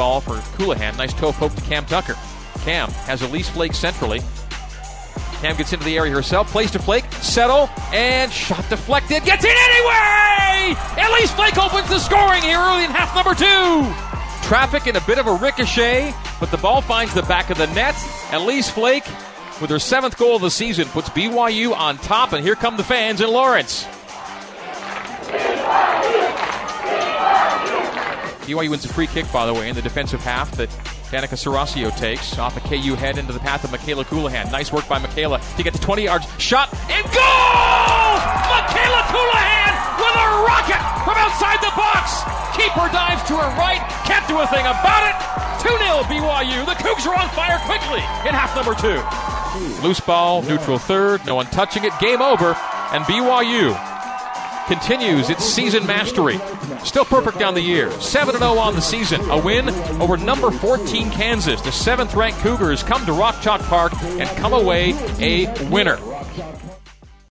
ball for Colohan. Nice toe poke to Cam Tucker. Cam has Elise Flake centrally. Cam gets into the area herself, plays to Flake, settle, and shot deflected. Gets in anyway! Elise Flake opens the scoring here early in half number two. Traffic and a bit of a ricochet, but the ball finds the back of the net. Elise Flake, with her seventh goal of the season, puts BYU on top, and here come the fans in Lawrence. BYU wins a free kick, by the way, in the defensive half that Danica Serasio takes off a KU head into the path of Mikayla Colohan. Nice work by Mikayla to get to 20 yards. Shot and goal! Mikayla Colohan with a rocket from outside the box. Keeper dives to her right. Can't do a thing about it. 2 0 BYU. The Cougs are on fire quickly in half number two. Loose ball, neutral third, no one touching it. Game over. And BYU continues its season mastery. Still perfect down the year. 7 0 on the season. A win over number 14 Kansas. The seventh ranked Cougars come to Rock Chalk Park and come away a winner.